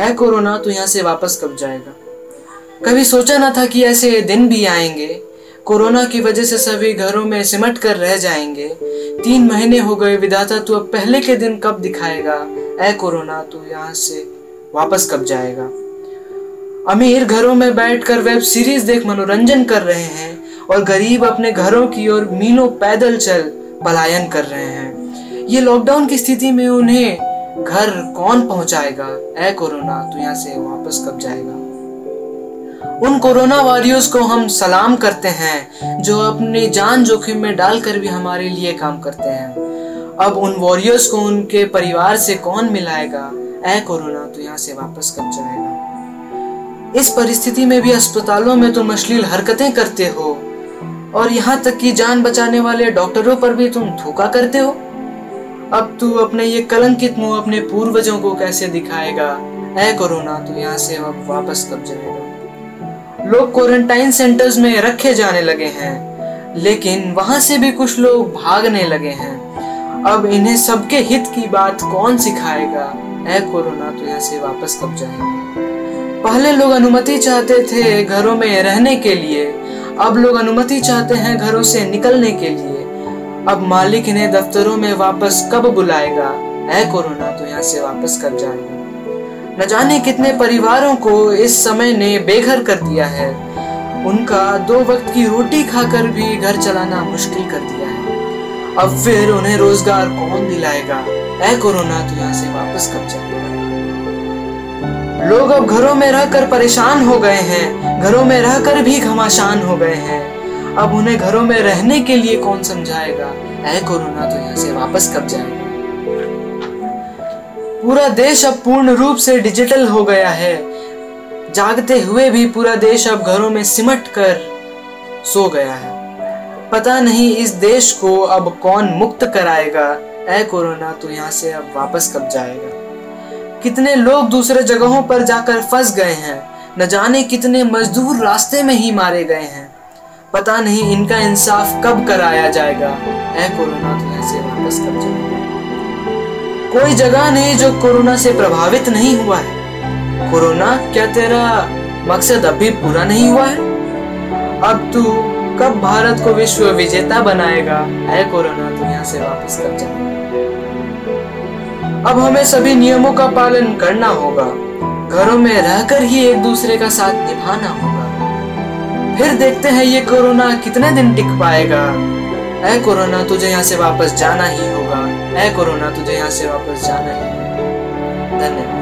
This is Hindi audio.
ऐ कोरोना, तू यहाँ से वापस कब जाएगा? कभी सोचा ना था कि ऐसे दिन भी आएँगे। कोरोना की वजह से सभी घरों में सिमट कर रह जाएँगे। तीन महीने हो गए विदाता तू अब पहले के दिन कब दिखाएगा? ऐ कोरोना, तू यहाँ से वापस कब जाएगा? अमीर घरों में बैठकर वेब सीरीज़ देख मनोरंजन कर रहे हैं और गरीब अपने घरों की ओर मीलों पैदल चल पलायन कर रहे हैं। ये लॉकडाउन की स्थिति में उन्हें घर कौन पहुंचाएगा? ऐ कोरोना, तू यहाँ से वापस कब जाएगा? उन कोरोना वॉरियर्स को हम सलाम करते हैं, जो अपनी जान जोखिम में डालकर भी हमारे लिए काम करते हैं। अब उन वॉरियर्स को उनके परिवार से कौन मिलाएगा? ऐ कोरोना तो यहाँ से वापस कब जाएगा? इस परिस्थिति में भी अस्पतालों में तुम अश्लील हरकतें करते हो, और यहाँ तक कि जान बचाने वाले डॉक्टरों पर भी तुम धोखा करते हो। अब तू अपने ये कलंकित मुँह अपने पूर्वजों को कैसे दिखाएगा? ऐ कोरोना, तू यहाँ से अब वापस कब जाएगा लोग क्वारंटाइन सेंटर्स में रखे जाने लगे हैं, लेकिन वहाँ से भी कुछ लोग भागने लगे हैं। अब इन्हें सबके हित की बात कौन सिखाएगा? ऐ कोरोना तो यहाँ से वापस कब जाएगा? पहले लोग अनुमति चाहते थे घरों में रहने के लिए, अब लोग अनुमति चाहते हैं घरों से निकलने के लिए। अब मालिक इन्हें दफ्तरों में वापस कब बुलाएगा? ऐ कोरोना तो यहाँ से वापस कब जाएगा? न जाने कितने परिवारों को इस समय ने बेघर कर दिया है। उनका दो वक्त की रोटी खाकर भी घर चलाना मुश्किल कर दिया है। अब फिर उन्हें रोज़गार कौन दिलाएगा? ऐ कोरोना तो यहाँ से वापस कब जाएगा? लोग अब घरों में रहकर परेशान हो गए हैं। घरों में रहकर भी घमासान हो गए हैं। अब उन्हें घरों में रहने के लिए कौन समझाएगा? ऐ कोरोना तो यहाँ से वापस कब जाएगा? पूरा देश अब पूर्ण रूप से डिजिटल हो गया है। जागते हुए भी पूरा देश अब घरों में सिमट कर सो गया है। पता नहीं इस देश को अब कौन मुक्त कराएगा। ऐ कोरोना तो यहाँ से अब वापस कब जाएगा? कितने लोग दूसरे जगहों पर जाकर फंस गए हैं। न जाने कितने मजदूर रास्ते में ही मारे गए हैं। पता नहीं इनका इंसाफ कब कराया जाएगा। ऐ कोरोना तो यहाँ से वापस कब जाएगा। कोई जगह नहीं जो कोरोना से प्रभावित नहीं हुआ है। कोरोना, क्या तेरा मकसद अभी पूरा नहीं हुआ है? अब तू कब भारत को विश्व विजेता बनाएगा? है कोरोना तू यहाँ से वापस कब जाएगा? अब हमें सभी नियमों का पालन करना होगा। घरों में रहकर ही एक दूसरे का साथ निभाना होगा। फिर देखते हैं ये कोरोना कितने दिन टिक पाएगा। ऐ कोरोना, तुझे यहाँ से वापस जाना ही होगा। ऐ कोरोना, तुझे यहाँ से वापस जाना ही धन्यवाद।